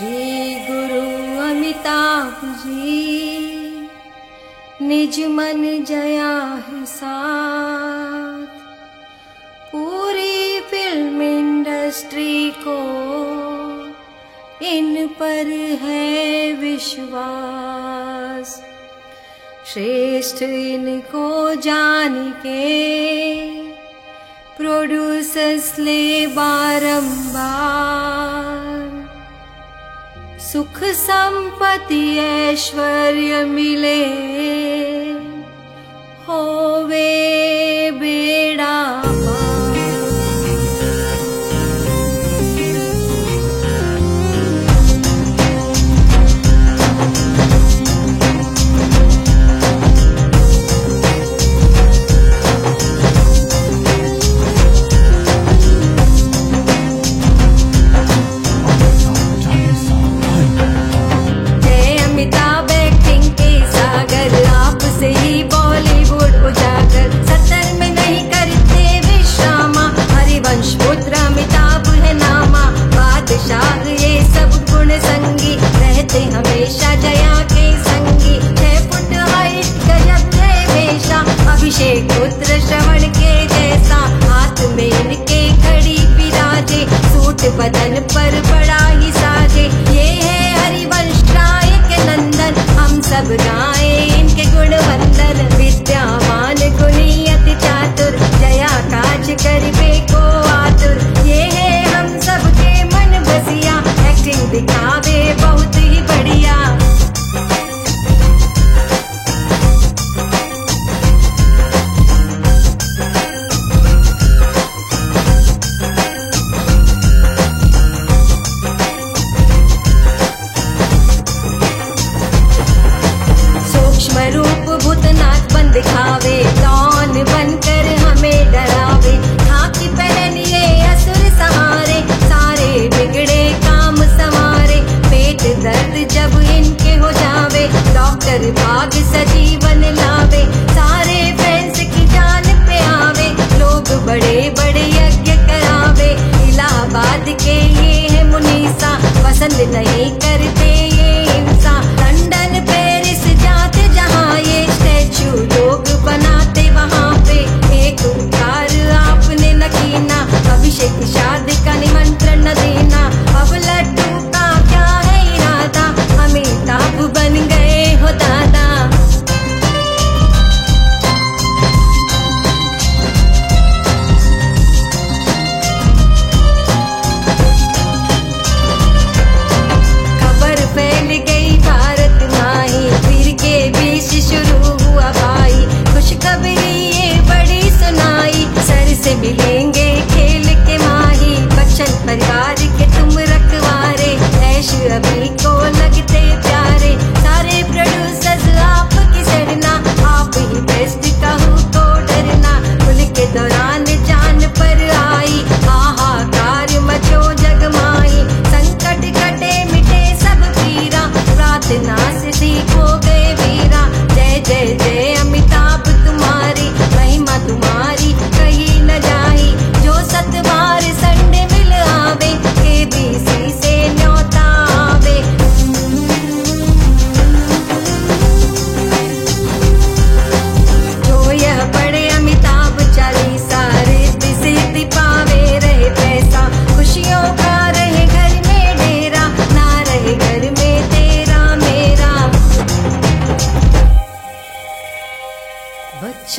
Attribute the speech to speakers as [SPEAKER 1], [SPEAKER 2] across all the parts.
[SPEAKER 1] श्री गुरु अमिताभ जी निज मन जया है साथ। पूरी फिल्म इंडस्ट्री को इन पर है विश्वास। श्रेष्ठ इनको जान के प्रोड्यूसर्स ले बारंबार सुख संपत्ति ऐश्वर्य मिले अभिषेक पुत्र श्रवण के जैसा, हाथ में इनके घड़ी विराजे, सूट बदन पर बड़ा ही साजे। ये है हरिवंश राय के नंदन, हम सब गाए इनके गुण वंदन विद्यावान गुणी अति चातुर, जया काज करिबे को आतुर। ये है हम सबके मन बसिया एक्टिंग दिखावे डॉक्टर भाग सजीवन लावे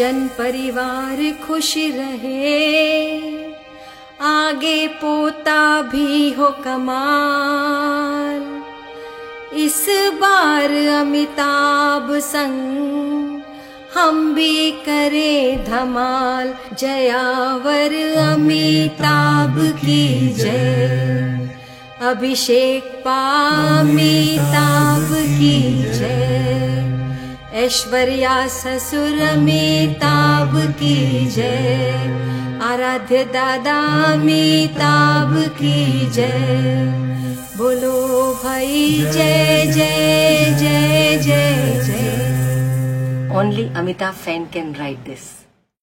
[SPEAKER 1] बच्चन परिवार खुश रहे। आगे पोता भी हो कमाल। इस बार अमिताभ संग हम भी करें धमाल। जयावर अमिताभ की जय। अभिषेक पामिताभ की जय। ऐश्वर्या ससुर मेताब की जय। आराध्य दादा मेताब की जय। बोलो भाई, जय जय जय जय जय।
[SPEAKER 2] Only Amitabh fan can write this.